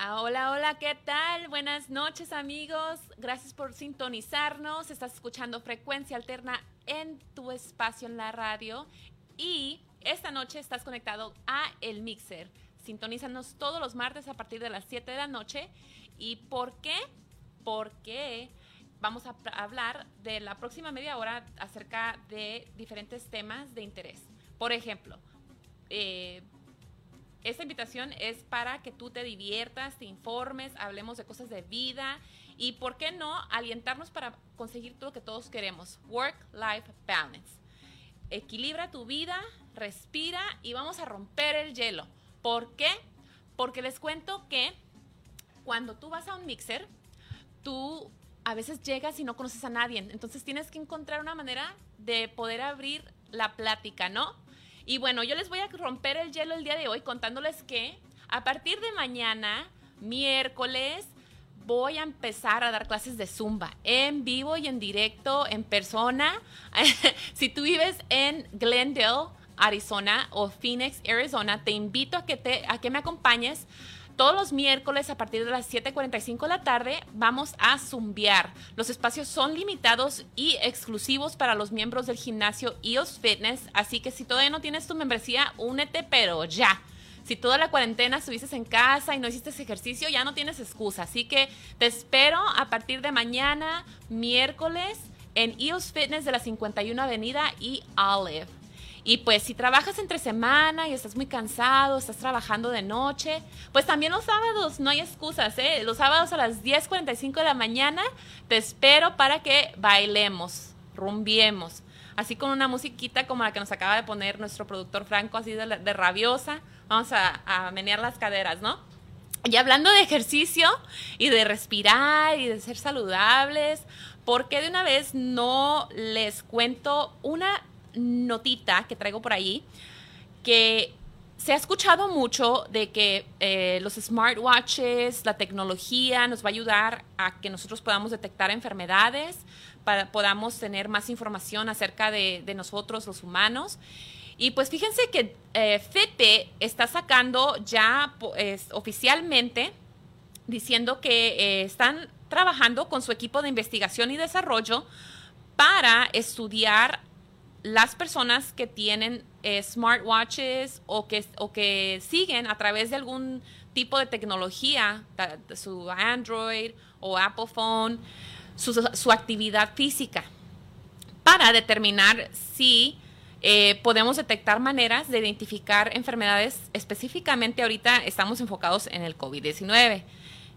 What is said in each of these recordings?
Ah, hola, hola, ¿qué tal? Buenas noches amigos. Gracias por sintonizarnos. Estás escuchando Frecuencia Alterna en tu espacio en la radio. Y esta noche estás conectado a El Mixer. Sintonízanos todos los martes a partir de las 7 de la noche. ¿Y por qué? Porque vamos a hablar de la próxima media hora acerca de diferentes temas de interés. Por ejemplo, eh, esta invitación es para que tú te diviertas, te informes, hablemos de cosas de vida y, ¿por qué no?, alientarnos para conseguir todo lo que todos queremos. Work-life balance. Equilibra tu vida, respira y vamos a romper el hielo. ¿Por qué? Porque les cuento que cuando tú vas a un mixer, tú a veces llegas y no conoces a nadie. Entonces tienes que encontrar una manera de poder abrir la plática, ¿no? Y bueno, yo les voy a romper el hielo el día de hoy contándoles que a partir de mañana, miércoles, voy a empezar a dar clases de zumba en vivo y en directo, en persona. si tú vives en Glendale, Arizona o Phoenix, Arizona, te invito a que, te, a que me acompañes todos los miércoles a partir de las 7.45 de la tarde vamos a zumbiar. Los espacios son limitados y exclusivos para los miembros del gimnasio EOS Fitness, así que si todavía no tienes tu membresía, únete, pero ya. Si toda la cuarentena estuviste en casa y no hiciste ejercicio, ya no tienes excusa. Así que te espero a partir de mañana, miércoles, en EOS Fitness de la 51 Avenida y Olive. Y pues si trabajas entre semana y estás muy cansado, estás trabajando de noche, pues también los sábados, no hay excusas, ¿eh? Los sábados a las 10.45 de la mañana te espero para que bailemos, rumbiemos. Así con una musiquita como la que nos acaba de poner nuestro productor Franco, así de, rabiosa. Vamos a, a menear las caderas, ¿no? Y hablando de ejercicio y de respirar y de ser saludables, ¿por qué de una vez no les cuento una notita que traigo por ahí, que se ha escuchado mucho de que eh, los smartwatches, la tecnología nos va a ayudar a que nosotros podamos detectar enfermedades, para, podamos tener más información acerca de, nosotros los humanos. Y pues fíjense que eh, está sacando ya oficialmente diciendo que eh, están trabajando con su equipo de investigación y desarrollo para estudiar las personas que tienen eh, smartwatches o que, o que siguen a través de algún tipo de tecnología, su Android o Apple Phone, su, actividad física, para determinar si eh, podemos detectar maneras de identificar enfermedades. Específicamente ahorita estamos enfocados en el COVID-19.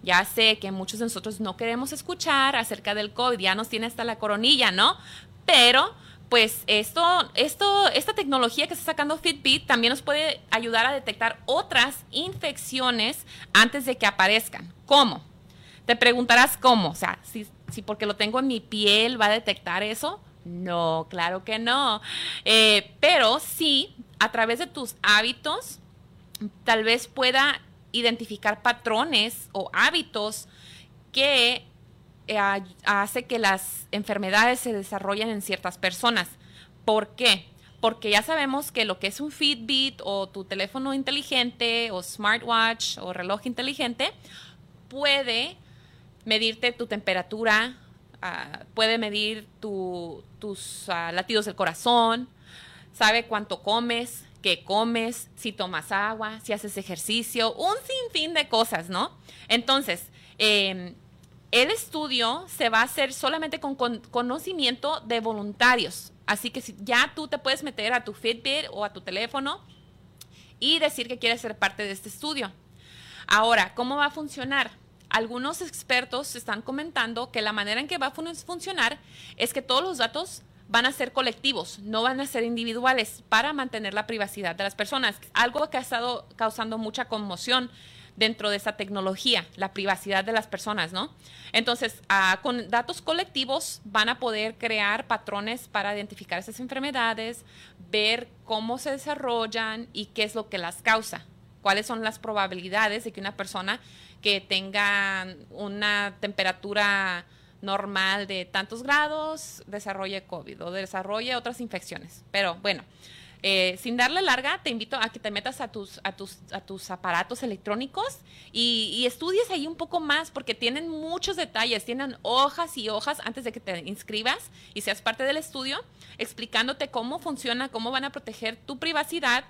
Ya sé que muchos de nosotros no queremos escuchar acerca del COVID, ya nos tiene hasta la coronilla, ¿no? Pero pues esto, esto, esta tecnología que está sacando Fitbit también nos puede ayudar a detectar otras infecciones antes de que aparezcan. ¿Cómo? Te preguntarás cómo, o sea, si, si porque lo tengo en mi piel va a detectar eso. No, claro que no. Eh, pero sí, a través de tus hábitos, tal vez pueda identificar patrones o hábitos que eh, hace que las enfermedades se desarrollen en ciertas personas. ¿Por qué? Porque ya sabemos que lo que es un Fitbit o tu teléfono inteligente o smartwatch o reloj inteligente puede medirte tu temperatura, ah, puede medir tus ah, latidos del corazón, sabe cuánto comes, qué comes, si tomas agua, si haces ejercicio, un sinfín de cosas, ¿no? Entonces, em, el estudio se va a hacer solamente con, conocimiento de voluntarios. Así que si ya tú te puedes meter a tu Fitbit o a tu teléfono y decir que quieres ser parte de este estudio. Ahora, ¿cómo va a funcionar? Algunos expertos están comentando que la manera en que va a funcionar es que todos los datos van a ser colectivos, no van a ser individuales para mantener la privacidad de las personas. Algo que ha estado causando mucha conmoción dentro de esa tecnología, la privacidad de las personas, ¿no? Entonces, ah, con datos colectivos van a poder crear patrones para identificar esas enfermedades, ver cómo se desarrollan y qué es lo que las causa, cuáles son las probabilidades de que una persona que tenga una temperatura normal de tantos grados desarrolle COVID o desarrolle otras infecciones. Pero bueno, eh, sin darle larga, te invito a que te metas a tus, a tus, a tus aparatos electrónicos y, estudies ahí un poco más porque tienen muchos detalles, tienen hojas y hojas antes de que te inscribas y seas parte del estudio, explicándote cómo funciona, cómo van a proteger tu privacidad.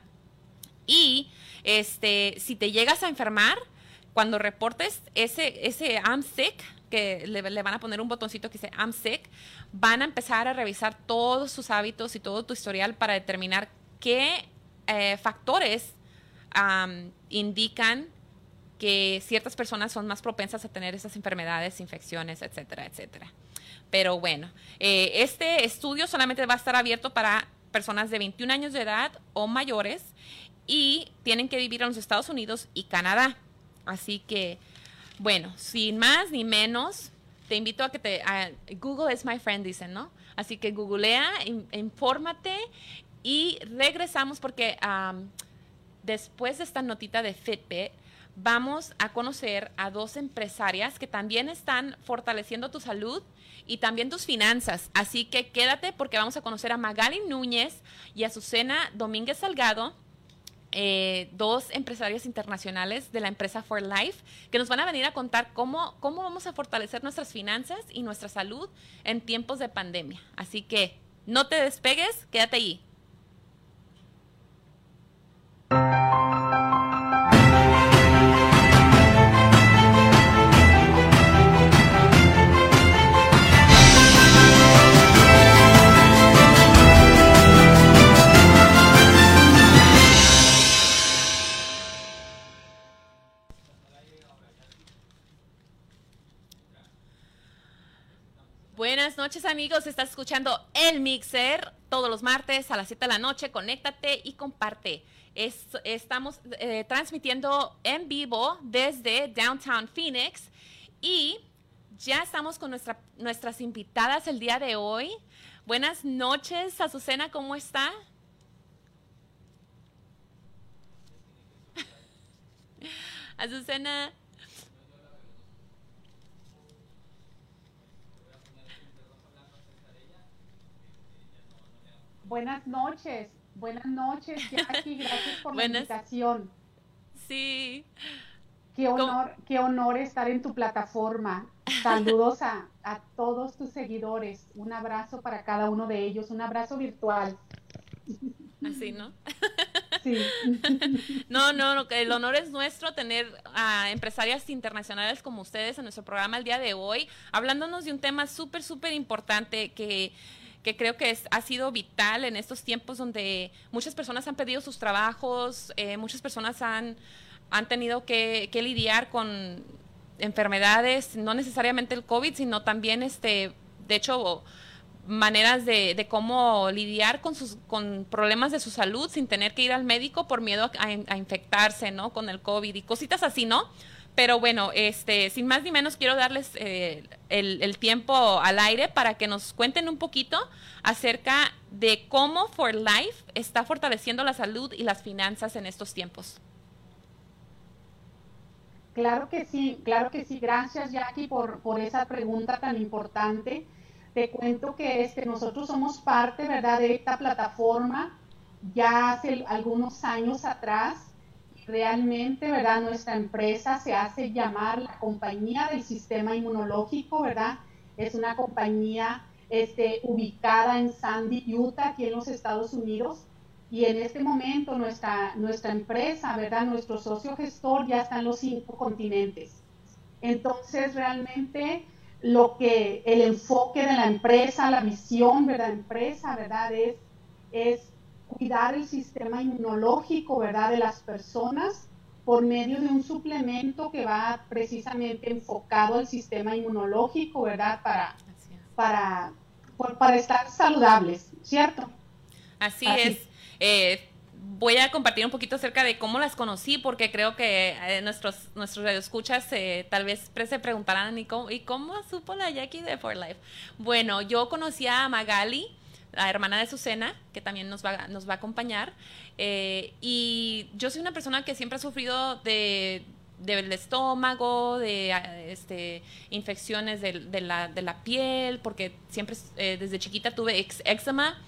Y este, si te llegas a enfermar, cuando reportes ese, ese I'm sick, que le, le, van a poner un botoncito que dice I'm sick, van a empezar a revisar todos sus hábitos y todo tu historial para determinar qué eh, factores indican que ciertas personas son más propensas a tener esas enfermedades, infecciones, etcétera, etcétera. Pero bueno, eh, este estudio solamente va a estar abierto para personas de 21 años de edad o mayores y tienen que vivir en los Estados Unidos y Canadá. Así que, bueno, sin más ni menos, te invito a que te... Google is my friend, dicen, ¿no? Así que googlea, infórmate y regresamos porque después de esta notita de Fitbit, vamos a conocer a dos empresarias que también están fortaleciendo tu salud y también tus finanzas. Así que quédate porque vamos a conocer a Magali Núñez y a Susana Domínguez Salgado. Eh, dos empresarias internacionales de la empresa For Life que nos van a venir a contar cómo, cómo vamos a fortalecer nuestras finanzas y nuestra salud en tiempos de pandemia. Así que no te despegues, quédate ahí. Buenas noches amigos, estás escuchando El Mixer todos los martes a las 7 de la noche, conéctate y comparte estamos eh, transmitiendo en vivo desde Downtown Phoenix y ya estamos con nuestra, nuestras invitadas el día de hoy. Buenas noches, Azucena, ¿cómo está? Azucena. Buenas noches. Buenas noches, Jackie, gracias por la invitación. Sí. Qué honor, qué honor estar en tu plataforma. Saludos a, a, todos tus seguidores. Un abrazo para cada uno de ellos, un abrazo virtual. Así, ¿no? Sí. No, no, el honor es nuestro tener a empresarias internacionales como ustedes en nuestro programa el día de hoy, hablándonos de un tema súper, súper importante que que creo que ha sido vital en estos tiempos donde muchas personas han perdido sus trabajos, eh, muchas personas han, han tenido que, lidiar con enfermedades, no necesariamente el COVID, sino también, este, de hecho, maneras de, cómo lidiar con sus con problemas de su salud sin tener que ir al médico por miedo a, a infectarse, ¿no? Con el COVID y cositas así, ¿no? Pero bueno, este, sin más ni menos quiero darles eh, el, tiempo al aire para que nos cuenten un poquito acerca de cómo For Life está fortaleciendo la salud y las finanzas en estos tiempos. Claro que sí, claro que sí. Gracias Jackie por, por esa pregunta tan importante. Te cuento que este, nosotros somos parte, ¿verdad?, de esta plataforma ya hace algunos años atrás realmente, ¿verdad? Nuestra empresa se hace llamar la compañía del sistema inmunológico, ¿verdad? Es una compañía este, ubicada en Sandy, Utah, aquí en los Estados Unidos. Y en este momento nuestra, nuestra empresa, ¿verdad? Nuestro socio gestor ya está en los cinco continentes. Entonces, realmente lo que el enfoque de la empresa, la visión de la empresa, ¿verdad? Es, es cuidar el sistema inmunológico, ¿verdad?, de las personas por medio de un suplemento que va precisamente enfocado al sistema inmunológico, ¿verdad?, para, para, para estar saludables, ¿cierto? Así, es. Eh, voy a compartir un poquito acerca de cómo las conocí, porque creo que eh, nuestros, nuestros radioescuchas eh, tal vez se preguntarán, ¿y cómo, ¿y cómo supo la Jackie de For Life? Bueno, yo conocí a Magali la hermana de Susana, que también nos va, nos va a acompañar. Eh, y yo soy una persona que siempre ha sufrido de del estómago, de este, infecciones de, la, de, la, piel, porque siempre eh, desde chiquita tuve eczema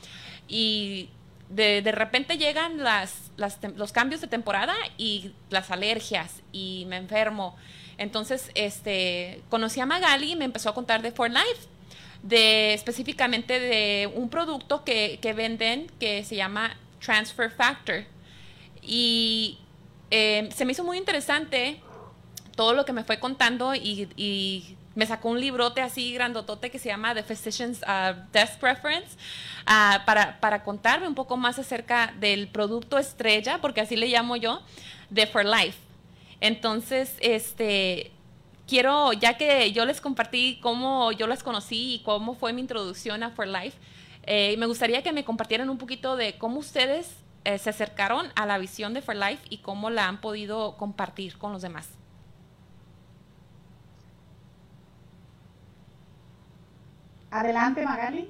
y de, de repente llegan las, los cambios de temporada y las alergias y me enfermo. Entonces, este, conocí a Magali y me empezó a contar de For Life, de específicamente de un producto que, que venden que se llama Transfer Factor. Y eh, se me hizo muy interesante todo lo que me fue contando y, me sacó un librote así grandotote que se llama The Physician's uh, Desk Preference uh, para, para, contarme un poco más acerca del producto estrella, porque así le llamo yo, de For Life. Entonces, este, quiero, ya que yo les compartí cómo yo las conocí y cómo fue mi introducción a For Life, eh, me gustaría que me compartieran un poquito de cómo ustedes eh, se acercaron a la visión de For Life y cómo la han podido compartir con los demás. Adelante, Magali.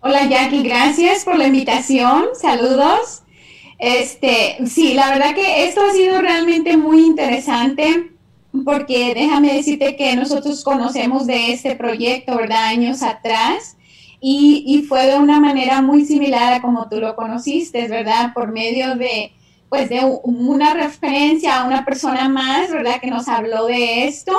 Hola, Jackie, gracias por la invitación. Saludos. Este, sí, la verdad que esto ha sido realmente muy interesante porque déjame decirte que nosotros conocemos de este proyecto, ¿verdad? Años atrás y, fue de una manera muy similar a como tú lo conociste, ¿verdad? Por medio de, pues, de una referencia a una persona más, ¿verdad? Que nos habló de esto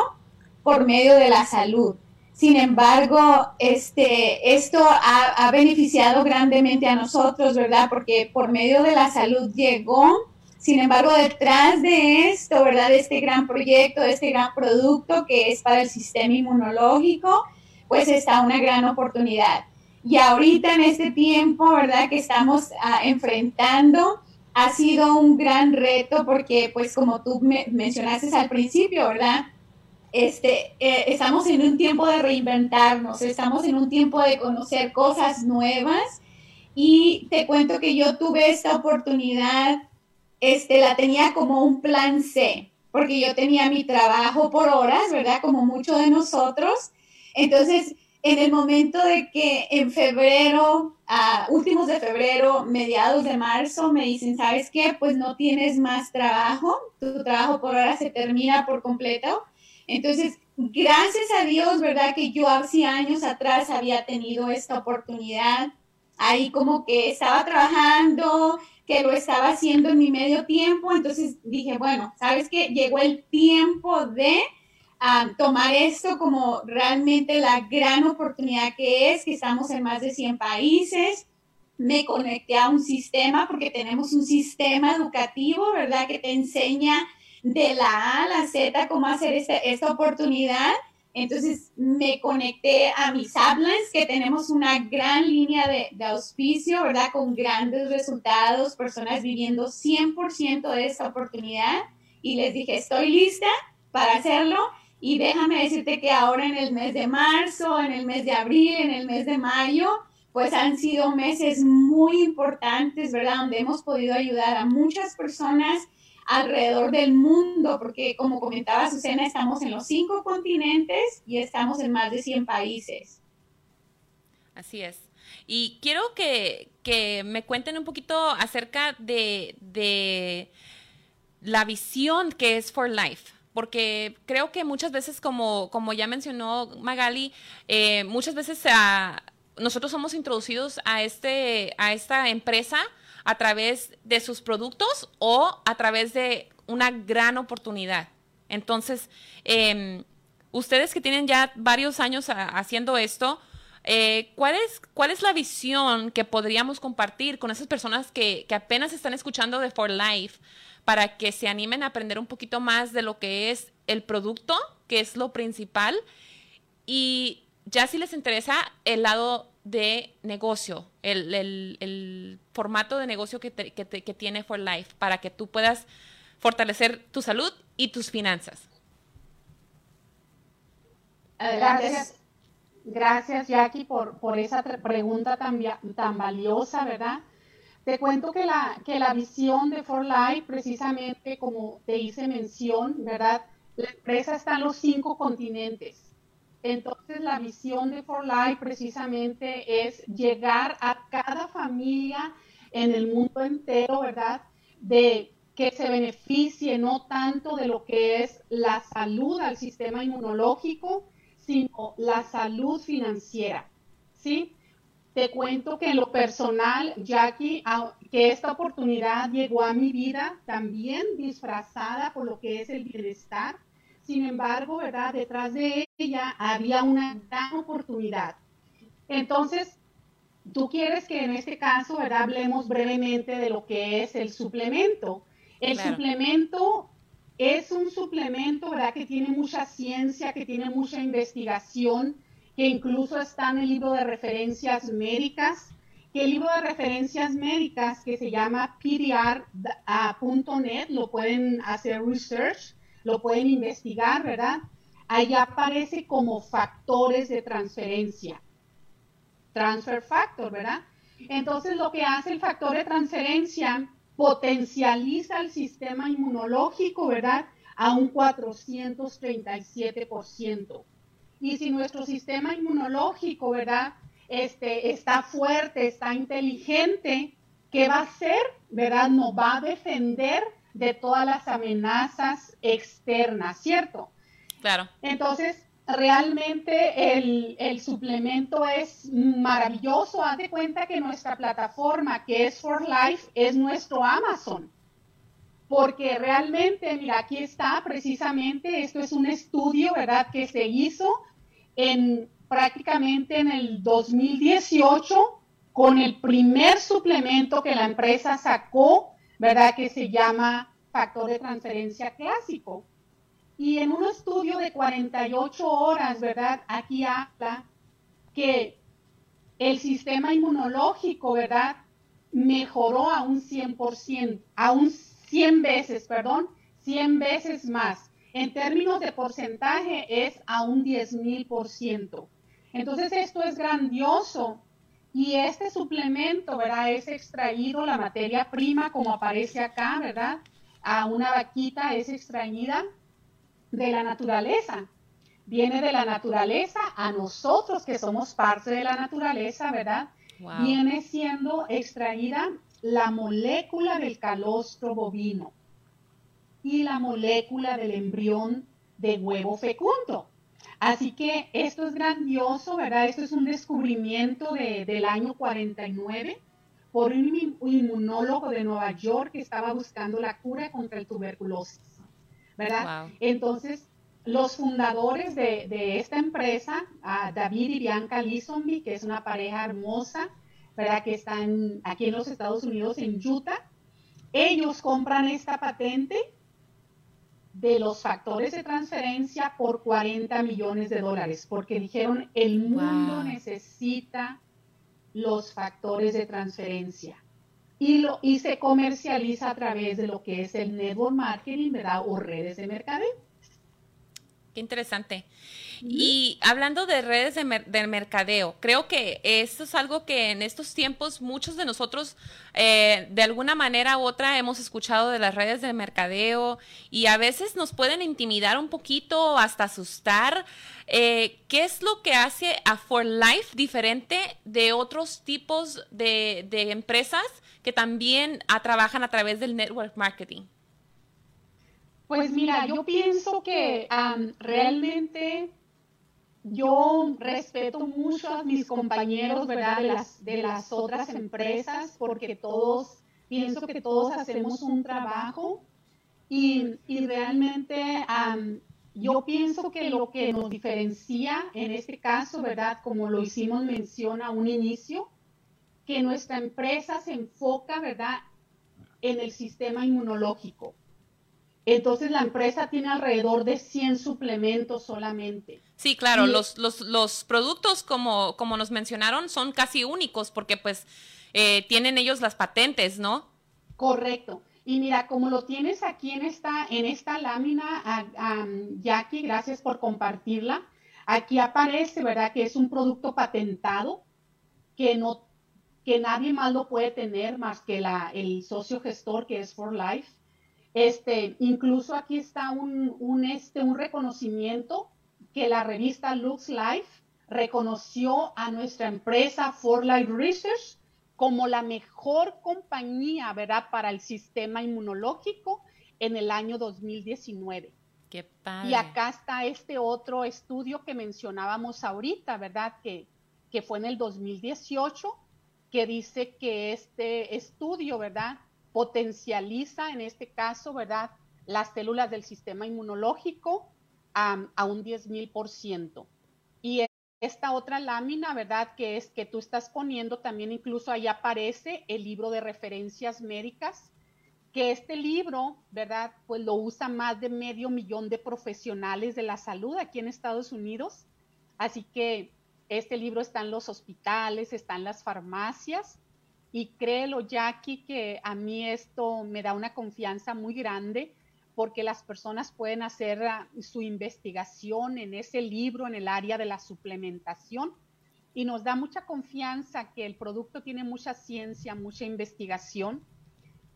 por medio de la salud. Sin embargo, este, esto ha, ha, beneficiado grandemente a nosotros, ¿verdad? Porque por medio de la salud llegó. Sin embargo, detrás de esto, ¿verdad? De este gran proyecto, de este gran producto que es para el sistema inmunológico, pues está una gran oportunidad. Y ahorita en este tiempo, ¿verdad? Que estamos ah, enfrentando, ha sido un gran reto porque, pues como tú me mencionaste al principio, ¿verdad? Este, eh, estamos en un tiempo de reinventarnos, estamos en un tiempo de conocer cosas nuevas y te cuento que yo tuve esta oportunidad, este, la tenía como un plan C, porque yo tenía mi trabajo por horas, ¿verdad? Como muchos de nosotros. Entonces, en el momento de que en febrero, a últimos de febrero, mediados de marzo, me dicen, ¿sabes qué? Pues no tienes más trabajo, tu trabajo por hora se termina por completo. Entonces, gracias a Dios, ¿verdad? Que yo hace años atrás había tenido esta oportunidad. Ahí como que estaba trabajando, que lo estaba haciendo en mi medio tiempo. Entonces dije, bueno, ¿sabes qué? Llegó el tiempo de tomar esto como realmente la gran oportunidad que es, que estamos en más de 100 países. Me conecté a un sistema porque tenemos un sistema educativo, ¿verdad? Que te enseña de la A a la Z cómo hacer esta, esta oportunidad. Entonces me conecté a mis Uplands, que tenemos una gran línea de, de, auspicio, ¿verdad? Con grandes resultados, personas viviendo 100% de esta oportunidad. Y les dije, estoy lista para hacerlo. Y déjame decirte que ahora en el mes de marzo, en el mes de abril, en el mes de mayo, pues han sido meses muy importantes, ¿verdad? Donde hemos podido ayudar a muchas personas alrededor del mundo, porque como comentaba Susana, estamos en los cinco continentes y estamos en más de 100 países. Así es. Y quiero que, que me cuenten un poquito acerca de, de la visión que es For Life porque creo que muchas veces, como, como ya mencionó Magali, eh, muchas veces nosotros somos introducidos a, este, a esta empresa a través de sus productos o a través de una gran oportunidad. Entonces, em, ustedes que tienen ya varios años haciendo esto, eh, ¿cuál, es, ¿cuál es la visión que podríamos compartir con esas personas que, que apenas están escuchando de For Life? para que se animen a aprender un poquito más de lo que es el producto, que es lo principal, y ya si les interesa el lado de negocio, el, formato de negocio que, que, tiene For Life, para que tú puedas fortalecer tu salud y tus finanzas. Gracias, gracias Jackie por, por esa pregunta tan, tan valiosa, ¿verdad? Te cuento que la, que la visión de For Life, precisamente como te hice mención, ¿verdad? La empresa está en los cinco continentes. Entonces, la visión de For Life precisamente es llegar a cada familia en el mundo entero, ¿verdad? De que se beneficie no tanto de lo que es la salud al sistema inmunológico, sino la salud financiera. ¿Sí? Te cuento que en lo personal, Jackie, que esta oportunidad llegó a mi vida también disfrazada por lo que es el bienestar. Sin embargo, ¿verdad? Detrás de ella había una gran oportunidad. Entonces, tú quieres que en este caso, ¿verdad? Hablemos brevemente de lo que es el suplemento. El suplemento es un suplemento, ¿verdad? Que tiene mucha ciencia, que tiene mucha investigación que incluso está en el libro de referencias médicas, que el libro de referencias médicas que se llama pdr.net, lo pueden hacer research, lo pueden investigar, ¿verdad? Ahí aparece como factores de transferencia. Transfer factor, ¿verdad? Entonces lo que hace el factor de transferencia potencializa el sistema inmunológico, ¿verdad? A un 437%. Y si nuestro sistema inmunológico, ¿verdad? Este, está fuerte, está inteligente, ¿qué va a hacer? ¿Verdad? Nos va a defender de todas las amenazas externas, ¿cierto? Claro. Entonces, realmente el, el, suplemento es maravilloso. Haz de cuenta que nuestra plataforma, que es For Life, es nuestro Amazon porque realmente, mira, aquí está precisamente, esto es un estudio, ¿verdad?, que se hizo en prácticamente en el 2018 con el primer suplemento que la empresa sacó, ¿verdad?, que se llama factor de transferencia clásico. Y en un estudio de 48 horas, ¿verdad?, aquí habla que el sistema inmunológico, ¿verdad?, mejoró a un 100%, a un 100 veces, perdón, 100 veces más. En términos de porcentaje es a un 10 mil por ciento. Entonces esto es grandioso y este suplemento, ¿verdad? Es extraído la materia prima como aparece acá, ¿verdad? A una vaquita es extraída de la naturaleza. Viene de la naturaleza a nosotros que somos parte de la naturaleza, ¿verdad? Viene siendo extraída la molécula del calostro bovino y la molécula del embrión de huevo fecundo. Así que esto es grandioso, ¿verdad? Esto es un descubrimiento del año 49 por un inmunólogo de Nueva York que estaba buscando la cura contra el tuberculosis, ¿verdad? Entonces, los fundadores de, esta empresa, David y Bianca Lisonby, que es una pareja hermosa, ¿verdad? Que están aquí en los Estados Unidos, en Utah. Ellos compran esta patente de los factores de transferencia por 40 millones de dólares, porque dijeron, el mundo necesita los factores de transferencia. Y, lo, y se comercializa a través de lo que es el network marketing, ¿verdad? O redes de mercadeo. Qué interesante. Y hablando de redes de, mercadeo, creo que esto es algo que en estos tiempos muchos de nosotros eh, de alguna manera u otra hemos escuchado de las redes de mercadeo y a veces nos pueden intimidar un poquito, hasta asustar. Eh, ¿Qué es lo que hace a For Life diferente de otros tipos de, empresas que también trabajan a través del network marketing? Pues mira, yo pienso que realmente yo respeto mucho a mis compañeros, ¿verdad? De las, de las otras empresas, porque todos, pienso que todos hacemos un trabajo y, realmente yo pienso que lo que nos diferencia en este caso, ¿verdad? Como lo hicimos mención a un inicio, que nuestra empresa se enfoca, ¿verdad? En el sistema inmunológico. Entonces la empresa tiene alrededor de 100 suplementos solamente. Sí, claro, los, los, los, productos como, como nos mencionaron son casi únicos porque pues eh, tienen ellos las patentes, ¿no? Correcto. Y mira, como lo tienes aquí en esta, en esta lámina, Jackie, gracias por compartirla. Aquí aparece, ¿verdad? Que es un producto patentado que no que nadie más lo puede tener más que la, el socio gestor que es For Life. Este, incluso aquí está un, este, un reconocimiento que la revista Lux Life reconoció a nuestra empresa For Life Research como la mejor compañía, ¿verdad?, para el sistema inmunológico en el año 2019. Qué padre. Y acá está este otro estudio que mencionábamos ahorita, ¿verdad?, que, que fue en el 2018, que dice que este estudio, ¿verdad?, potencializa en este caso, ¿verdad?, las células del sistema inmunológico a un 10 mil por ciento. Y esta otra lámina, ¿verdad? Que es que tú estás poniendo también, incluso ahí aparece el libro de referencias médicas, que este libro, ¿verdad? Pues lo usa más de medio millón de profesionales de la salud aquí en Estados Unidos. Así que este libro está en los hospitales, está en las farmacias. Y créelo, Jackie, que a mí esto me da una confianza muy grande porque las personas pueden hacer ah, su investigación en ese libro, en el área de la suplementación, y nos da mucha confianza que el producto tiene mucha ciencia, mucha investigación.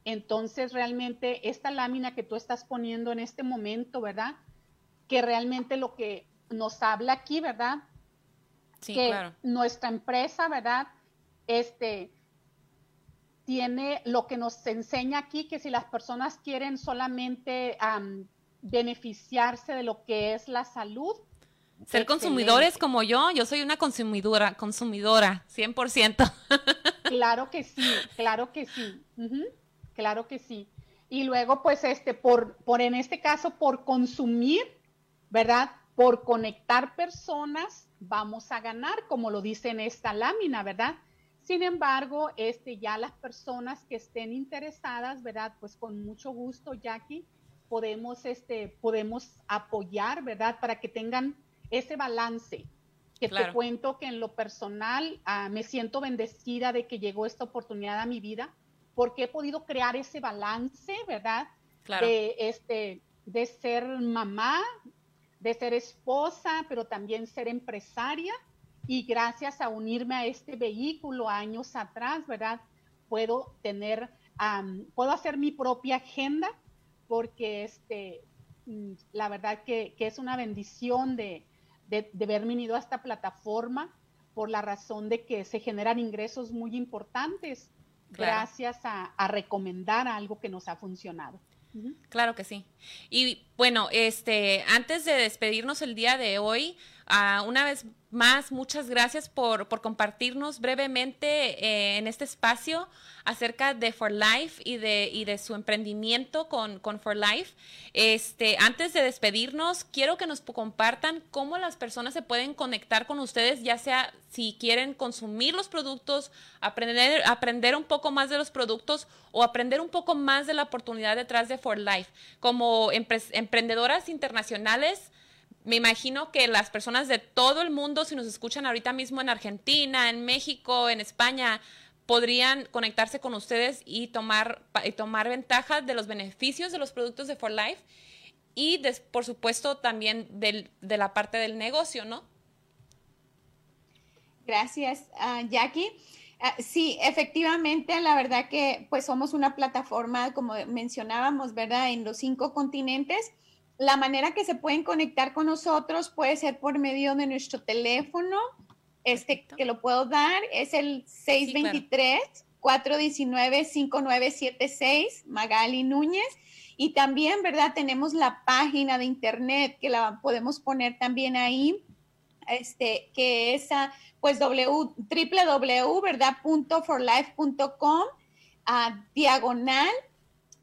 Entonces, realmente, esta lámina que tú estás poniendo en este momento, ¿verdad? Que realmente lo que nos habla aquí, ¿verdad? Sí, que claro. nuestra empresa, ¿verdad? Este, tiene lo que nos enseña aquí, que si las personas quieren solamente beneficiarse de lo que es la salud. Ser consumidores como yo, yo soy una consumidora, consumidora, 100%. Claro que sí, claro que sí, claro que sí. Y luego, pues, este, por, por en este caso, por consumir, ¿verdad? Por conectar personas, vamos a ganar, como lo dice en esta lámina, ¿verdad? Sin embargo, este, ya las personas que estén interesadas, ¿verdad? Pues con mucho gusto, Jackie, podemos, este, podemos apoyar, ¿verdad? Para que tengan ese balance. Que te cuento que en lo personal ah, me siento bendecida de que llegó esta oportunidad a mi vida, porque he podido crear ese balance, ¿verdad? Claro. De, este, de ser mamá, de ser esposa, pero también ser empresaria y gracias a unirme a este vehículo años atrás, ¿verdad? Puedo tener, puedo hacer mi propia agenda porque este, mm, la verdad que, es una bendición de, de, de haberme unido a esta plataforma por la razón de que se generan ingresos muy importantes gracias a, a recomendar algo que nos ha funcionado. Claro que sí. Y bueno, este, antes de despedirnos el día de hoy, uh, una vez más, muchas gracias por, por compartirnos brevemente eh, en este espacio acerca de For Life y de, y de su emprendimiento con, con, For Life. Este, antes de despedirnos, quiero que nos compartan cómo las personas se pueden conectar con ustedes, ya sea si quieren consumir los productos, aprender, aprender un poco más de los productos o aprender un poco más de la oportunidad detrás de For Life. Como emprendedoras internacionales, me imagino que las personas de todo el mundo, si nos escuchan ahorita mismo en Argentina, en México, en España, podrían conectarse con ustedes y tomar, y tomar ventaja de los beneficios de los productos de For Life y, por supuesto, también de la parte del negocio, ¿no? Gracias, uh, Jackie. Uh, sí, efectivamente, la verdad que pues somos una plataforma, como mencionábamos, ¿verdad? En los cinco continentes la manera que se pueden conectar con nosotros puede ser por medio de nuestro teléfono, este que lo puedo dar, es el 623-419-5976, Magali Núñez. Y también, ¿verdad? Tenemos la página de internet que la podemos poner también ahí, este, que es pues www.forlife.com, a diagonal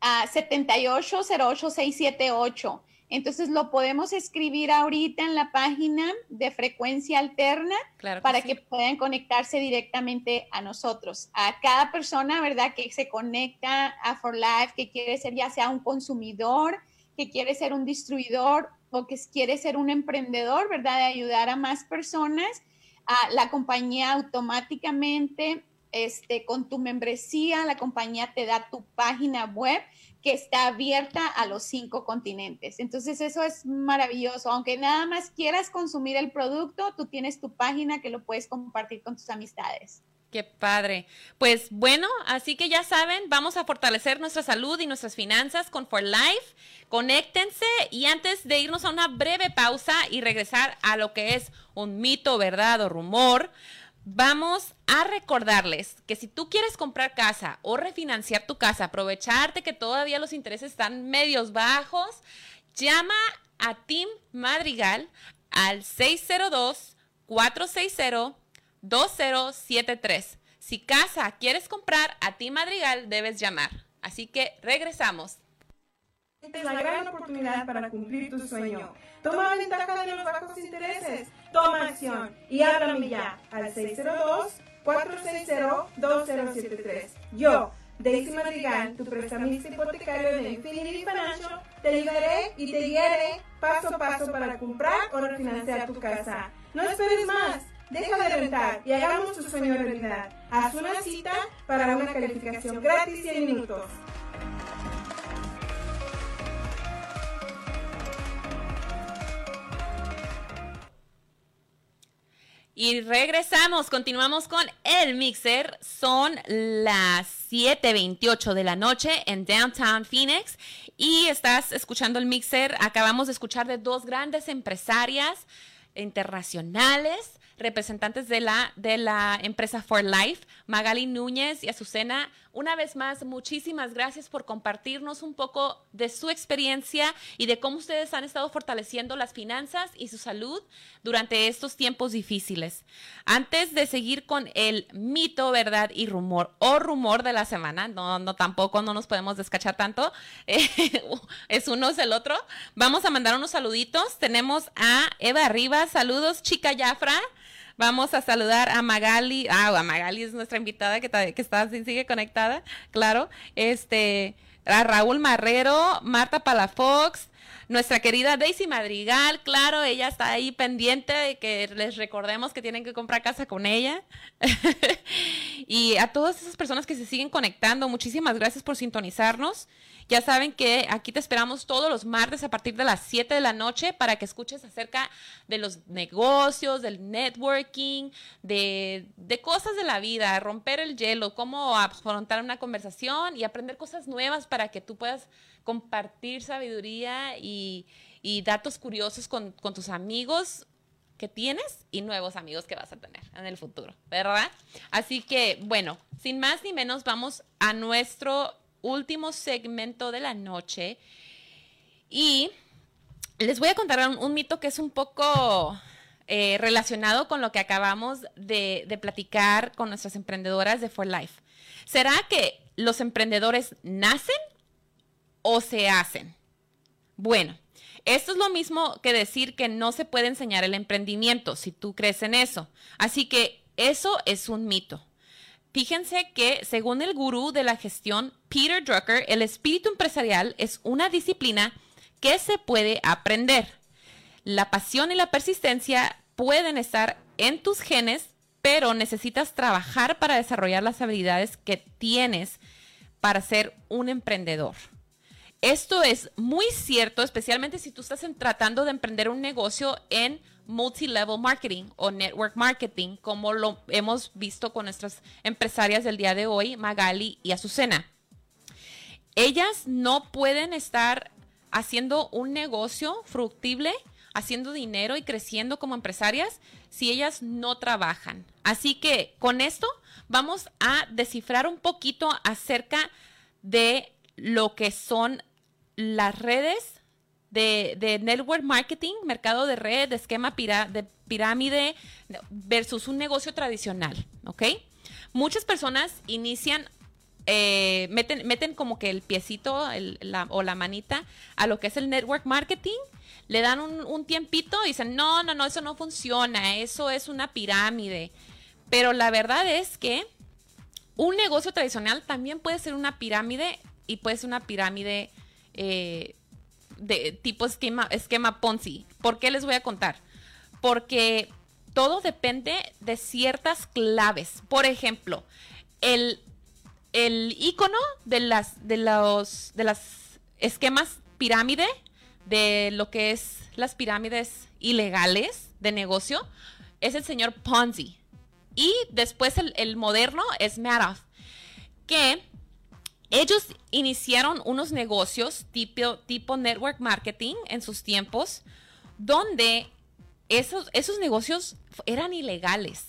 a 7808678. Entonces lo podemos escribir ahorita en la página de frecuencia alterna para que puedan conectarse directamente a nosotros. A cada persona, ¿verdad? Que se conecta a For Life, que quiere ser ya sea un consumidor, que quiere ser un distribuidor o que quiere ser un emprendedor, ¿verdad? De ayudar a más personas. A la compañía automáticamente, este, con tu membresía, la compañía te da tu página web que está abierta a los cinco continentes. Entonces eso es maravilloso. Aunque nada más quieras consumir el producto, tú tienes tu página que lo puedes compartir con tus amistades. Qué padre. Pues bueno, así que ya saben, vamos a fortalecer nuestra salud y nuestras finanzas con For Life. Conéctense y antes de irnos a una breve pausa y regresar a lo que es un mito, verdad o rumor, vamos a recordarles que si tú quieres comprar casa o refinanciar tu casa, aprovecharte que todavía los intereses están medios bajos, llama a Tim Madrigal al 602-460-2073. Si casa quieres comprar, a Tim Madrigal debes llamar. Así que regresamos. Es la gran oportunidad para cumplir tu sueño. Toma ventaja de los bajos intereses. Toma acción y háblame ya al 602-460-2073. Yo, Daisy Madrigal, tu prestamista hipotecario de Infinity Financial, te ayudaré y te guiaré paso a paso para comprar o refinanciar tu casa. No esperes más. Deja de rentar y hagamos tu sueño realidad. Haz una cita para una calificación gratis y en minutos. Y regresamos, continuamos con el mixer. Son las 7:28 de la noche en Downtown Phoenix y estás escuchando el mixer. Acabamos de escuchar de dos grandes empresarias internacionales representantes de la, de la empresa For Life, Magali Núñez y Azucena. Una vez más, muchísimas gracias por compartirnos un poco de su experiencia y de cómo ustedes han estado fortaleciendo las finanzas y su salud durante estos tiempos difíciles. Antes de seguir con el mito, verdad y rumor o rumor de la semana, no, no tampoco, no nos podemos descachar tanto, es uno es el otro. Vamos a mandar unos saluditos. Tenemos a Eva Arriba, saludos, chica Yafra. Vamos a saludar a Magali. Ah, a Magali es nuestra invitada que, que está, sigue conectada, claro. Este, a Raúl Marrero, Marta Palafox, nuestra querida Daisy Madrigal, claro, ella está ahí pendiente de que les recordemos que tienen que comprar casa con ella. y a todas esas personas que se siguen conectando, muchísimas gracias por sintonizarnos. Ya saben que aquí te esperamos todos los martes a partir de las 7 de la noche para que escuches acerca de los negocios, del networking, de, cosas de la vida, romper el hielo, cómo afrontar una conversación y aprender cosas nuevas para que tú puedas compartir sabiduría y, datos curiosos con, con tus amigos que tienes y nuevos amigos que vas a tener en el futuro, ¿verdad? Así que, bueno, sin más ni menos, vamos a nuestro último segmento de la noche. Y les voy a contar un, mito que es un poco eh, relacionado con lo que acabamos de, de platicar con nuestras emprendedoras de For Life. ¿Será que los emprendedores nacen o se hacen? Bueno, esto es lo mismo que decir que no se puede enseñar el emprendimiento, si tú crees en eso. Así que eso es un mito. Fíjense que, según el gurú de la gestión, Peter Drucker, el espíritu empresarial es una disciplina que se puede aprender. La pasión y la persistencia pueden estar en tus genes, pero necesitas trabajar para desarrollar las habilidades que tienes para ser un emprendedor. Esto es muy cierto, especialmente si tú estás tratando de emprender un negocio en multi-level marketing o network marketing, como lo hemos visto con nuestras empresarias del día de hoy, Magali y Azucena. Ellas no pueden estar haciendo un negocio fructible, haciendo dinero y creciendo como empresarias si ellas no trabajan. Así que con esto vamos a descifrar un poquito acerca de lo que son las redes de, network marketing, mercado de red, de esquema de pirámide versus un negocio tradicional, ¿ok? Muchas personas inician, eh, meten, meten como que el piecito o la manita a lo que es el network marketing, le dan un, un tiempito y dicen, no, no, no, eso no funciona, eso es una pirámide. Pero la verdad es que un negocio tradicional también puede ser una pirámide y puede ser una pirámide eh, de tipo esquema, esquema Ponzi. ¿Por qué les voy a contar? Porque todo depende de ciertas claves. Por ejemplo, el, el icono de las de los de las esquemas pirámide de lo que es las pirámides ilegales de negocio es el señor Ponzi. Y después el, el moderno es Madoff, que ellos iniciaron unos negocios tipo, tipo network marketing en sus tiempos, donde esos, esos negocios eran ilegales.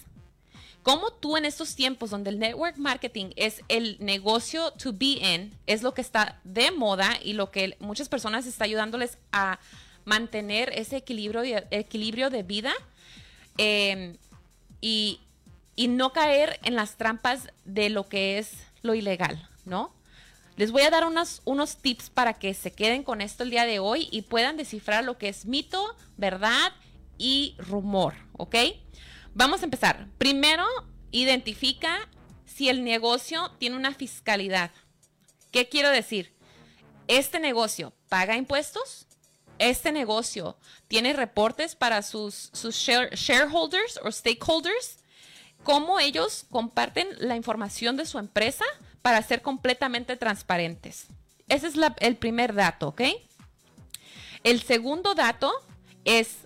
cómo tú en estos tiempos donde el network marketing es el negocio to be in, es lo que está de moda y lo que muchas personas está ayudándoles a mantener ese equilibrio, equilibrio de vida em, y, y no caer en las trampas de lo que es lo ilegal, ¿no? Les voy a dar unos, unos tips para que se queden con esto el día de hoy y puedan descifrar lo que es mito, verdad y rumor, ¿ok? Vamos a empezar. Primero, identifica si el negocio tiene una fiscalidad. ¿Qué quiero decir? ¿Este negocio paga impuestos? ¿Este negocio tiene reportes para sus, sus shareholders o stakeholders? ¿Cómo ellos comparten la información de su empresa? Para ser completamente transparentes. Ese es el primer dato, ¿ok? El segundo dato es,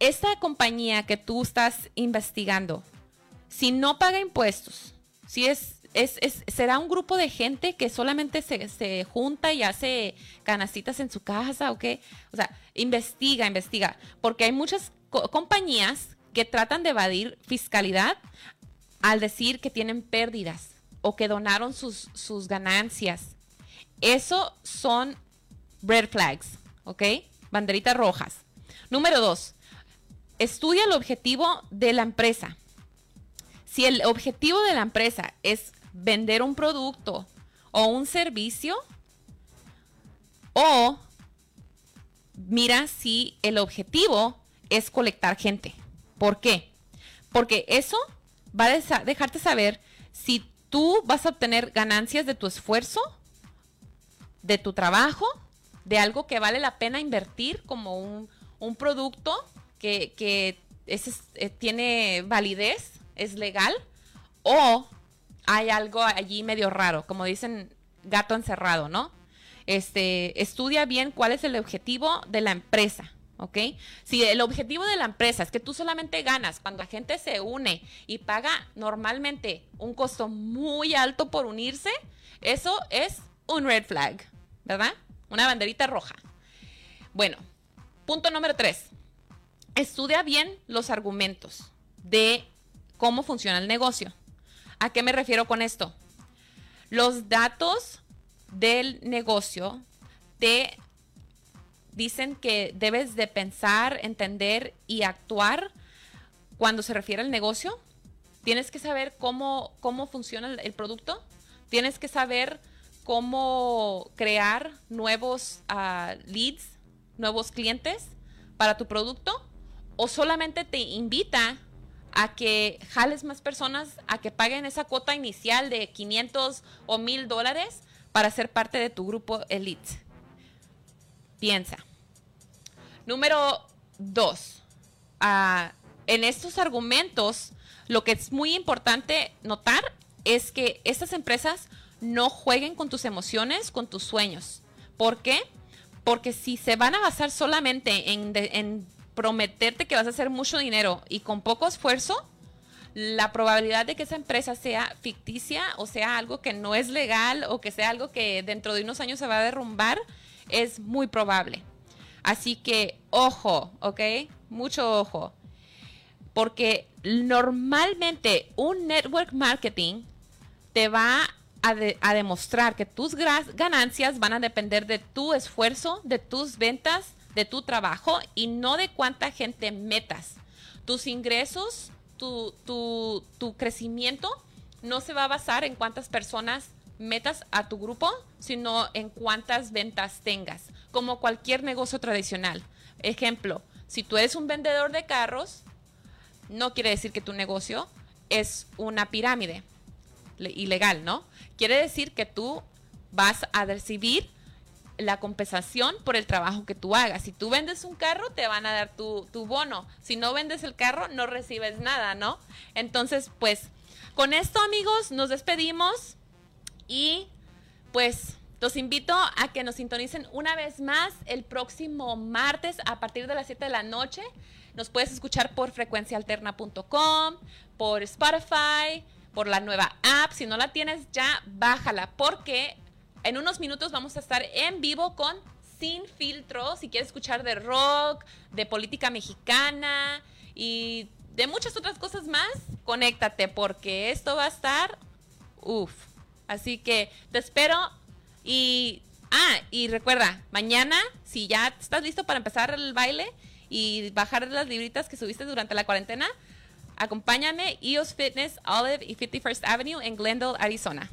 esta compañía que tú estás investigando, si no paga impuestos, si es, es, será un grupo de gente que solamente se, se, junta y hace canastitas en su casa o? O sea, investiga, investiga, porque hay muchas compañías que tratan de evadir fiscalidad al decir que tienen pérdidas o que donaron sus, sus ganancias. Eso son red flags, ¿ok? Banderitas rojas. Número dos, estudia el objetivo de la empresa. Si el objetivo de la empresa es vender un producto o un servicio, o mira si el objetivo es colectar gente. ¿Por qué? Porque eso va a dejarte saber si tú vas a obtener ganancias de tu esfuerzo, de tu trabajo, de algo que vale la pena invertir como un, producto que, eh, tiene validez, es legal, o hay algo allí medio raro, como dicen gato encerrado, ¿no? Este, estudia bien cuál es el objetivo de la empresa. ¿Ok? Si el objetivo de la empresa es que tú solamente ganas cuando la gente se une y paga normalmente un costo muy alto por unirse, eso es un red flag, ¿verdad? Una banderita roja. Bueno, punto número tres. Estudia bien los argumentos de cómo funciona el negocio. ¿A qué me refiero con esto? Los datos del negocio te dicen que debes de pensar, entender y actuar cuando se refiere al negocio. Tienes que saber cómo, cómo funciona el, producto. Tienes que saber cómo crear nuevos ah, leads, nuevos clientes para tu producto. O solamente te invita a que jales más personas, a que paguen esa cuota inicial de 500 o 1000 dólares para ser parte de tu grupo Elite. Piensa. Número dos, ah, en estos argumentos, lo que es muy importante notar es que estas empresas no jueguen con tus emociones, con tus sueños. ¿Por qué? Porque si se van a basar solamente en, en prometerte que vas a hacer mucho dinero y con poco esfuerzo, la probabilidad de que esa empresa sea ficticia o sea algo que no es legal o que sea algo que dentro de unos años se va a derrumbar es muy probable. Así que ojo, ¿ok? Mucho ojo. Porque normalmente un network marketing te va a, demostrar que tus ganancias van a depender de tu esfuerzo, de tus ventas, de tu trabajo y no de cuánta gente metas. Tus ingresos, tu, tu crecimiento no se va a basar en cuántas personas metas a tu grupo, sino en cuántas ventas tengas como cualquier negocio tradicional. Ejemplo, si tú eres un vendedor de carros, no quiere decir que tu negocio es una pirámide ilegal, ¿no? Quiere decir que tú vas a recibir la compensación por el trabajo que tú hagas. Si tú vendes un carro, te van a dar tu, tu, bono. Si no vendes el carro, no recibes nada, ¿no? Entonces, pues, con esto, amigos, nos despedimos y pues los invito a que nos sintonicen una vez más el próximo martes a partir de las 7 de la noche. Nos puedes escuchar por frecuencialterna.com, por Spotify, por la nueva app. Si no la tienes ya, bájala porque en unos minutos vamos a estar en vivo con Sin Filtro. Si quieres escuchar de rock, de política mexicana y de muchas otras cosas más, conéctate porque esto va a estar uff. Así que te espero y ah, y recuerda, mañana si ya estás listo para empezar el baile y bajar las libritas que subiste durante la cuarentena, acompáñame EOS Fitness Olive y 51st Avenue en Glendale, Arizona.